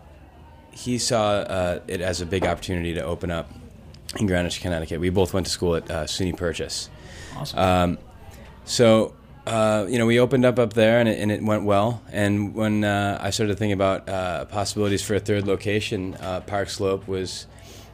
he saw uh, it as a big opportunity to open up in Greenwich, Connecticut. We both went to school at uh, SUNY Purchase. Awesome. Um, so uh, you know, we opened up up there, and it, and it went well. And when uh, I started thinking about uh, possibilities for a third location, uh, Park Slope was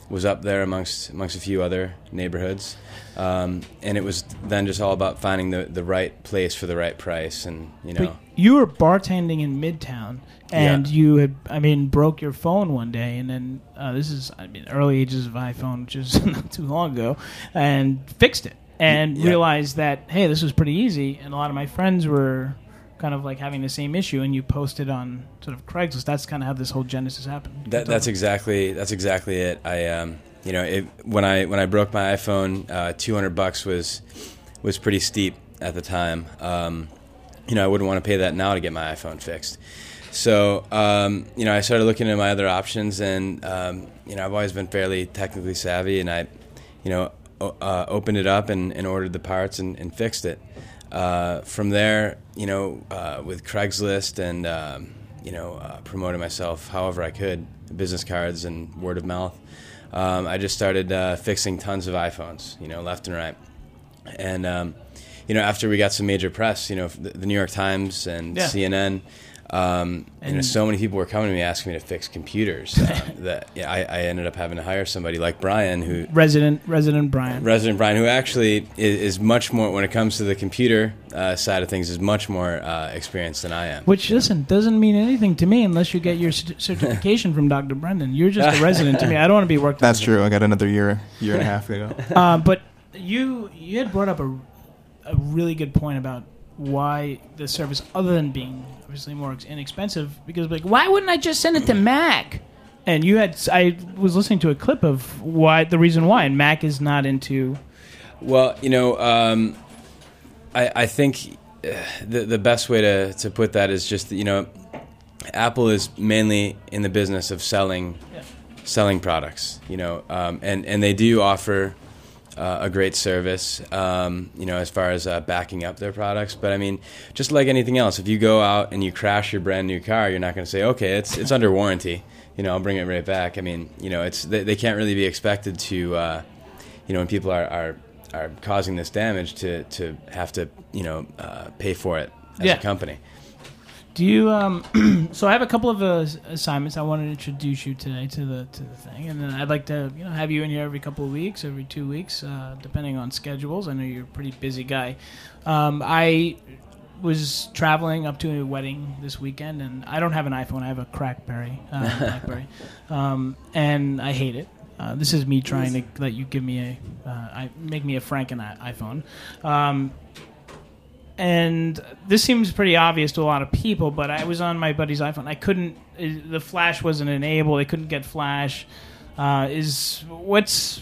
was up there amongst amongst a few other neighborhoods. Um, and it was then just all about finding the, the right place for the right price, and you know, But you were bartending in Midtown, and Yeah. you had, I mean, broke your phone one day, and then uh, this is, I mean, early ages of iPhone, which is not too long ago, and fixed it, and Yeah. realized that hey, this was pretty easy, and a lot of my friends were kind of like having the same issue, and you posted on sort of Craigslist. That's kind of how this whole genesis happened. That, that's exactly that's exactly it. I um, you know it, when I when I broke my iPhone, uh, two hundred bucks was was pretty steep at the time. Um, you know I wouldn't want to pay that now to get my iPhone fixed. So um, you know I started looking at my other options, and um, you know I've always been fairly technically savvy, and I you know uh, opened it up and, and ordered the parts and, and fixed it. Uh, from there, you know, uh, with Craigslist and um, you know, uh, promoting myself however I could, business cards and word of mouth. Um, I just started uh, fixing tons of iPhones, you know, left and right. And um, you know, after we got some major press, you know, the, the New York Times and Yeah. CNN. Um, you know, so many people were coming to me asking me to fix computers uh, that yeah, I, I ended up having to hire somebody like Brian, who Resident, resident Brian. Resident Brian, who actually is, is much more when it comes to the computer uh, side of things, is much more uh, experienced than I am. Which listen doesn't mean anything to me unless you get your cert- certification from Dr. Brendan. You're just a resident to me. I don't want to be worked. That's true. I got another year, year and a half ago. uh, but you you had brought up a, a really good point about why the service, other than being obviously more inexpensive, because like why wouldn't I just send it to Mac? And you had I was listening to a clip of why the reason why, and Mac is not into. Well, you know, um, I, I think uh, the the best way to, to put that is just that, you know, Apple is mainly in the business of selling selling products. You know, um, and and they do offer uh, a great service. Um, you know, as far as uh, backing up their products. But I mean, just like anything else, if you go out and you crash your brand new car, you're not going to say, okay, it's it's under warranty. You know, I'll bring it right back. I mean, you know, it's they, they can't really be expected to. Uh, you know, when people are are, are causing this damage to to have to you know uh, pay for it as Yeah. a company. Do you? Um, so I have a couple of uh, assignments. I want to introduce you today to the to the thing, and then I'd like to you know have you in here every couple of weeks, every two weeks, uh, depending on schedules. I know you're a pretty busy guy. Um, I was traveling up to a wedding this weekend, and I don't have an iPhone. I have a CrackBerry, uh, BlackBerry, um, and I hate it. Uh, this is me trying to let you give me a, uh, I, make me a Franken iPhone. Um, and this seems pretty obvious to a lot of people, but I was on my buddy's iPhone. I couldn't. uh, The Flash wasn't enabled. I couldn't get Flash. Uh, is what's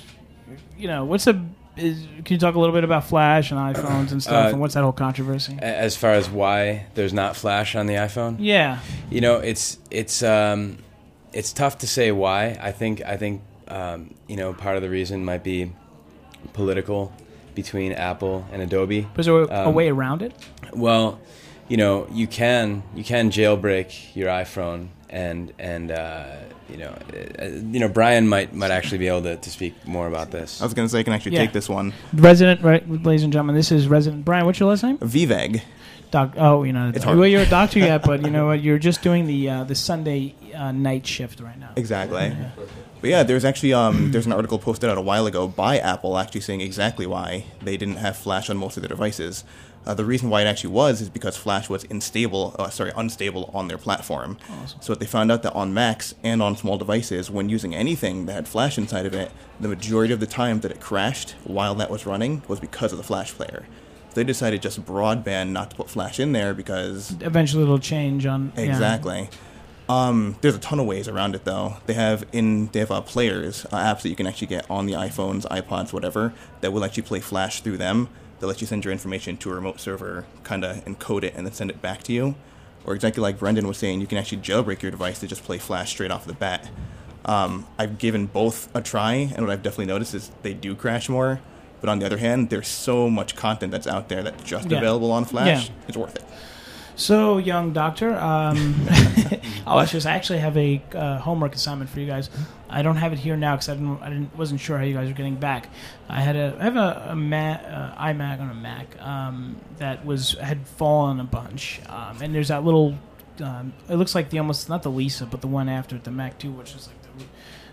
you know what's a is, can you talk a little bit about Flash and iPhones and stuff, Uh, and what's that whole controversy? As far as why there's not flash on the iPhone, Yeah. you know, it's it's um, it's tough to say why. I think I think um, you know part of the reason might be political between Apple and Adobe. Was there a, a Um, way around it? Well, you know, you can you can jailbreak your iPhone, and and uh, you know, uh, you know, Brian might might actually be able to, to speak more about this. I was going to say I can actually Yeah. take this one. Resident, right, ladies and gentlemen, this is Resident Brian. What's your last name? Viveg. Doc. Oh, you know, It's hard. well, you're a doctor yet, but you know what? You're just doing the uh, the Sunday uh, night shift right now. Exactly. But yeah, there's actually um, there's an article posted out a while ago by Apple actually saying exactly why they didn't have Flash on most of their devices. Uh, the reason why it actually was is because Flash was unstable, uh, sorry, unstable on their platform. So what they found out that on Macs and on small devices, when using anything that had Flash inside of it, the majority of the time that it crashed while that was running was because of the Flash player. So they decided just broadband not to put Flash in there because Eventually, it'll change on yeah. Um, there's a ton of ways around it though. They have in they have uh, players uh, apps that you can actually get on the iPhones, iPods, whatever that will let you play Flash through them. They'll let you send your information to a remote server, kind of encode it, and then send it back to you. Or exactly like Brendan was saying, you can actually jailbreak your device to just play Flash straight off the bat. Um, I've given both a try, and what I've definitely noticed is they do crash more. But on the other hand, there's so much content that's out there that's just Yeah. available on Flash. Yeah. It's worth it. So, young doctor, um, you this. I actually have a uh, homework assignment for you guys. I don't have it here now because I didn't, I didn't, wasn't sure how you guys were getting back. I had a, I have a, a Mac, uh, iMac on a Mac um, that was had fallen a bunch, um, and there's that little. Um, it looks like the almost not the Lisa, but the one after it, the Mac Two, which is like the,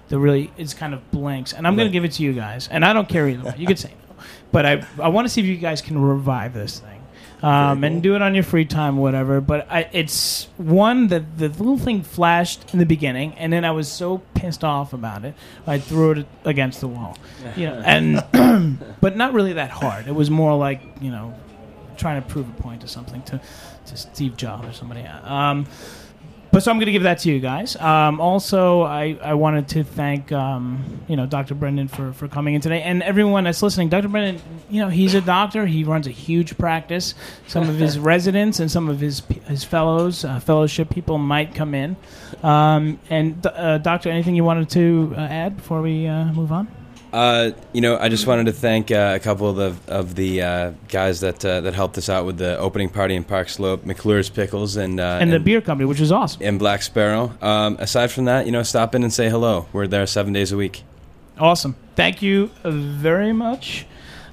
the really it's kind of blanks. And I'm going to give it to you guys, and I don't care either way. You can say no, but I I want to see if you guys can revive this thing um, and do it on your free time, whatever. But I, it's one that the little thing flashed in the beginning, and then I was so pissed off about it, I threw it against the wall. You know, and but not really that hard. It was more like you know, trying to prove a point to something to to Steve Jobs or somebody. Um, but so I'm going to give that to you guys. Um, also, I, I wanted to thank um, you know Dr. Brendan for, for coming in today, and everyone that's listening. Dr. Brendan, you know he's a doctor. He runs a huge practice. Some of his residents and some of his his fellows, uh, fellowship people might come in. Um, and uh, doctor, anything you wanted to uh, add before we uh, move on? Uh, you know, I just wanted to thank uh, a couple of the, of the uh, guys that uh, that helped us out with the opening party in Park Slope, McClure's Pickles, and uh, and the beer company, which is awesome. and Black Sparrow. Um, aside from that, you know, stop in and say hello. We're there seven days a week. Awesome. Thank you very much.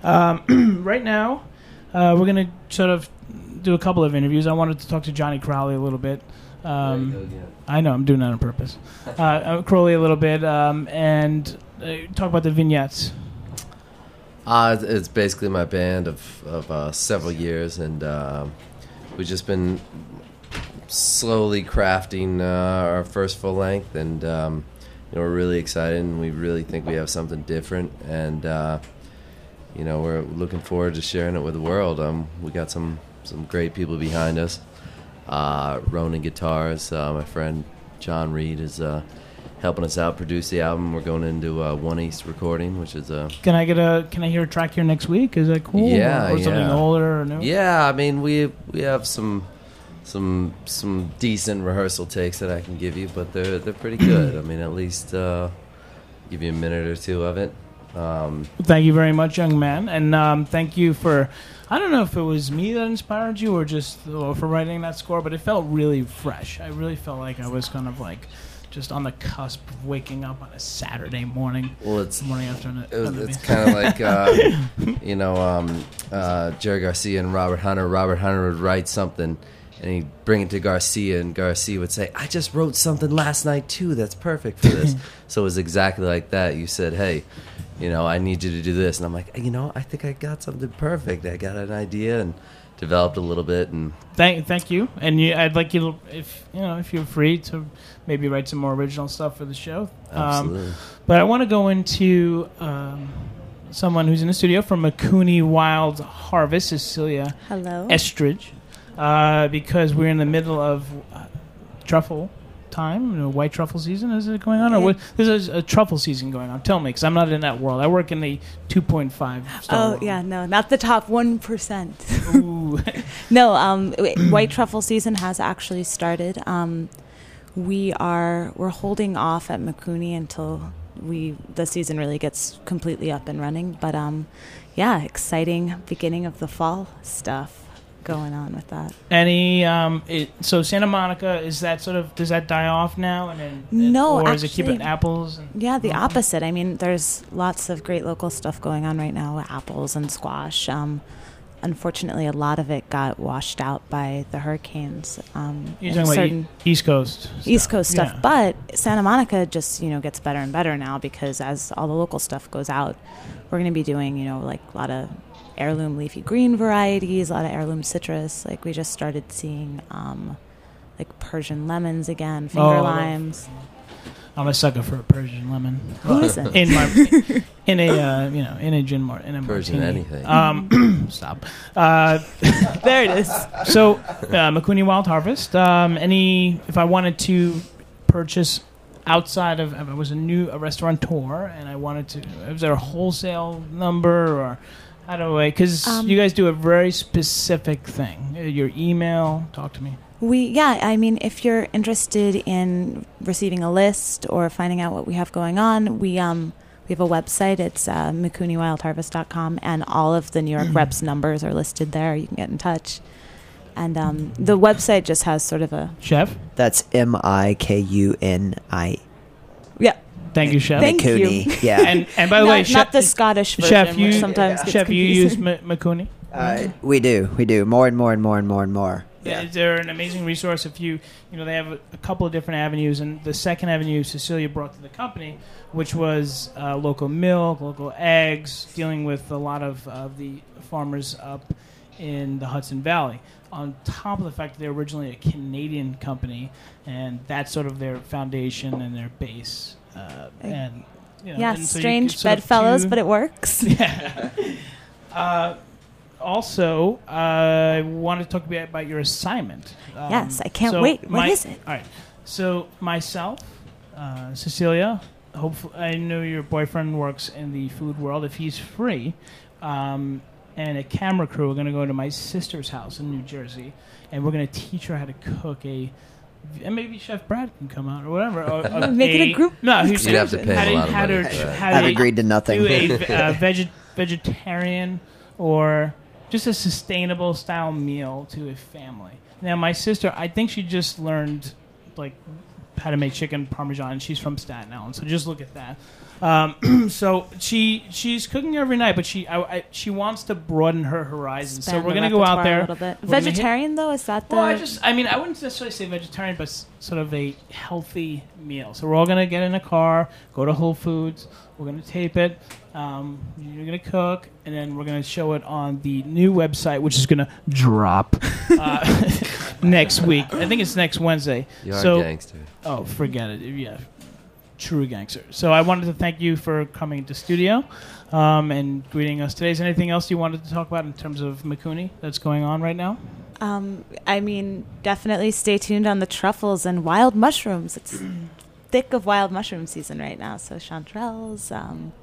Um, right now, uh, we're going to sort of do a couple of interviews. I wanted to talk to Johnny Crowley a little bit. Um, I know, I'm doing that on purpose. Uh, uh, Crowley a little bit um, and talk about the vignettes. Uh, it's- basically my band of, of uh, several years, and uh, we've just been slowly crafting uh, our first full length, and um, you know we're really excited, and we really think we have something different, and uh, you know we're looking forward to sharing it with the world. Um, we got some some great people behind us. Uh, Ronan Guitars, uh, my friend John Reed is uh, helping us out produce the album. We're going into uh, One East recording, which is a Can I get a? Can I hear a track here next week? Is that cool? yeah, or, or something yeah. older or no? Yeah, I mean we we have some some some decent rehearsal takes that I can give you, but they're they're pretty good. I mean, at least uh, give you a minute or two of it. Um, Thank you very much, young man, and um, thank you for. I don't know if it was me that inspired you or just or for writing that score, but it felt really fresh. I really felt like I was kind of like just on the cusp of waking up on a Saturday morning. Well, it's morning after an, It was, it's kind of like uh, you know um, uh, Jerry Garcia and Robert Hunter. Robert Hunter would write something, and he'd bring it to Garcia, and Garcia would say, "I just wrote something last night too. That's perfect for this." so it was exactly like that. You said, "Hey." You know, I need you to do this, and I'm like, you know, I think I got something perfect. I got an idea and developed a little bit, and Thank, thank you. And you, I'd like you to, if you know, if you're free to maybe write some more original stuff for the show. Absolutely. Um, but I want to go into um, someone who's in the studio from Mikuni Wild Harvest, Cecilia Hello. Estridge, uh, because we're in the middle of uh, truffle time, you know, white truffle season. Is it going on, or what? There's a, a truffle season going on. Tell me, because I'm not in that world. I work in the 2.5 star Oh world. yeah, no, not the top one percent. Ooh. no, um, white truffle season has actually started. Um, we are we're holding off at Mikuni until we the season really gets completely up and running. But um, yeah, exciting beginning of the fall stuff going on with that. Any um, it, so Santa Monica is that sort of does that die off now and then No, or is it keep it actually- apples? And, Yeah, the opposite. I mean, there's lots of great local stuff going on right now, apples and squash. Um, unfortunately, a lot of it got washed out by the hurricanes. Um, You're talking certain- E- East Coast East stuff. Coast stuff. Yeah. But Santa Monica just you know gets better and better now because as all the local stuff goes out, we're going to be doing you know like a lot of heirloom leafy green varieties, a lot of heirloom citrus. Like we just started seeing um, like Persian lemons again, finger Oh, I love- limes. I'm a sucker for a Persian lemon. Who isn't? in my in a uh, you know in a gin mar- in a Persian martini. anything. Um, stop. Uh, there it is. So uh, Mikuni Wild Harvest. Um, any if I wanted to purchase outside of if I was a new a restaurateur and I wanted to is there a wholesale number or how do I because Um, you guys do a very specific thing your email talk to me We yeah, I mean, if you're interested in receiving a list or finding out what we have going on, we um we have a website. It's uh, MikuniWildHarvest.com, and all of the New York reps numbers are listed there. You can get in touch, and um, the website just has sort of a chef. That's M I K U N I. Yeah. Thank you, chef. Thank you. Mikuni, yeah. And and by the Not- way, not chef, the Scottish chef, you which sometimes gets chef, you use confusing. M- Mikuni. Uh, we do, we do more and more and more and more and more. Yeah. They're an amazing resource. If you, you know, they have a, a couple of different avenues, and the second avenue Cecilia brought to the company, which was uh, local milk, local eggs, dealing with a lot of uh, the farmers up in the Hudson Valley. On top of the fact that they're originally a Canadian company, and that's sort of their foundation and their base. Uh, and you know, yeah, and so strange bedfellows, but it works. Yeah. Uh, also, uh, I want to talk about, about your assignment. Um, Yes, I can't so wait. What my- is it? All right. So myself, uh, Cecilia. Hopefully, I know your boyfriend works in the food world. If he's free, um, and a camera crew, we're going to go to my sister's house in New Jersey, and we're going to teach her how to cook a. And maybe Chef Brad can come out or whatever. Or, or Make it a group No, he's You'd have to pay how him a lot of how money to- for that. how I've to agreed to nothing. Do a uh, veg- vegetarian or just a sustainable style meal to a family. Now, my sister, I think she just learned like how to make chicken parmesan. and She's from Staten Island, so just look at that. Um, so she she's cooking every night, but she I, I, she wants to broaden her horizons. so Expand we're the gonna go out repertoire there a little bit. We're gonna hit- Vegetarian though, is that the? well, I just, I mean, I wouldn't necessarily say vegetarian, but s- sort of a healthy meal. So we're all going to get in a car, go to Whole Foods, we're going to tape it, um, you're going to cook, and then we're going to show it on the new website, which is going to drop uh, next week. I think it's next Wednesday. You are so, a gangster. Oh, forget it. Yeah. True gangster. So I wanted to thank you for coming to studio um, and greeting us today. Is there anything else you wanted to talk about in terms of Mikuni that's going on right now? Um, I mean, definitely stay tuned on the truffles and wild mushrooms. It's thick of wild mushroom season right now. So chanterelles. Um,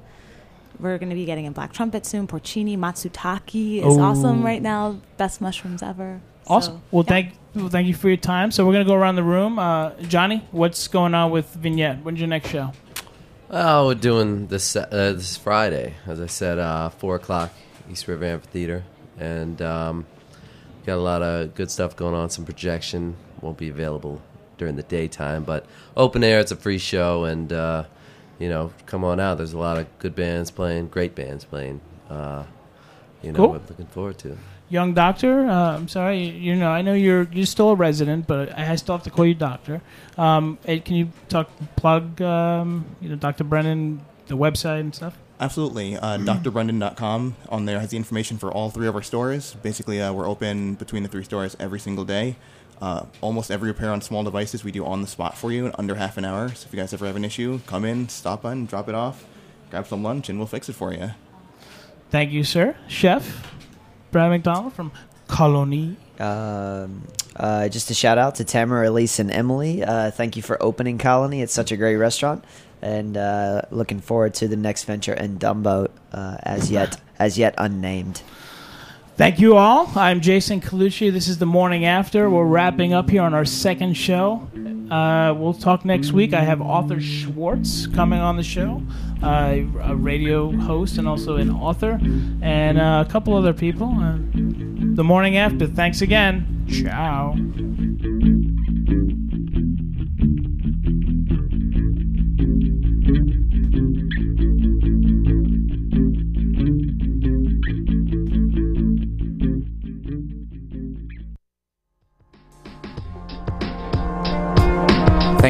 we're going to be getting in black trumpet soon. Porcini, matsutake is Oh. awesome right now. Best mushrooms ever. Awesome. So, well, thank well, thank you for your time. So we're gonna go around the room. Uh, Johnny, what's going on with Vignette? When's your next show? Oh, we're doing this uh, this Friday, as I said, uh, four o'clock, East River Amphitheater, and um, got a lot of good stuff going on. Some projection won't be available during the daytime. But open air, it's a free show, and uh, you know, come on out. There's a lot of good bands playing, great bands playing. Uh, you know, Cool. we're looking forward to. Young doctor, uh, I'm sorry. You know, I know you're you're still a resident, but I still have to call you doctor. Um, eh, can you talk plug, um, you know, Doctor Brendan, the website and stuff? Absolutely. Uh, DrBrendan.com. On there has the information for all three of our stores. Basically, uh, we're open between the three stores every single day. Uh, almost every repair on small devices we do on the spot for you in under half an hour. So if you guys ever have an issue, come in, stop and drop it off, grab some lunch, and we'll fix it for you. Thank you, sir. Chef Brad McDonald from Colonie. Um, uh, just a shout out to Tamara, Elise, and Emily. Uh, thank you for opening Colonie. It's such a great restaurant, and uh, looking forward to the next venture in Dumbo, uh, as yet as yet unnamed. Thank you all. I'm Jason Colucci. This is the morning after. We're wrapping up here on our second show. Uh, we'll talk next week. I have Arthur Schwartz coming on the show, uh, a radio host and also an author, and uh, a couple other people. Uh, the morning after. Thanks again. Ciao.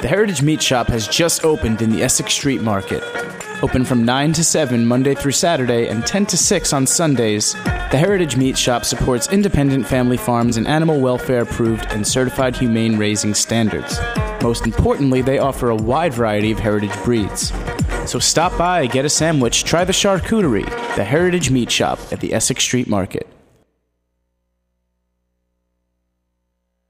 The Heritage Meat Shop has just opened in the Essex Street Market. Open from 9 to 7 Monday through Saturday and 10 to 6 on Sundays, the Heritage Meat Shop supports independent family farms and animal welfare approved and certified humane raising standards. Most importantly, they offer a wide variety of heritage breeds. So stop by, get a sandwich, try the charcuterie, the Heritage Meat Shop at the Essex Street Market.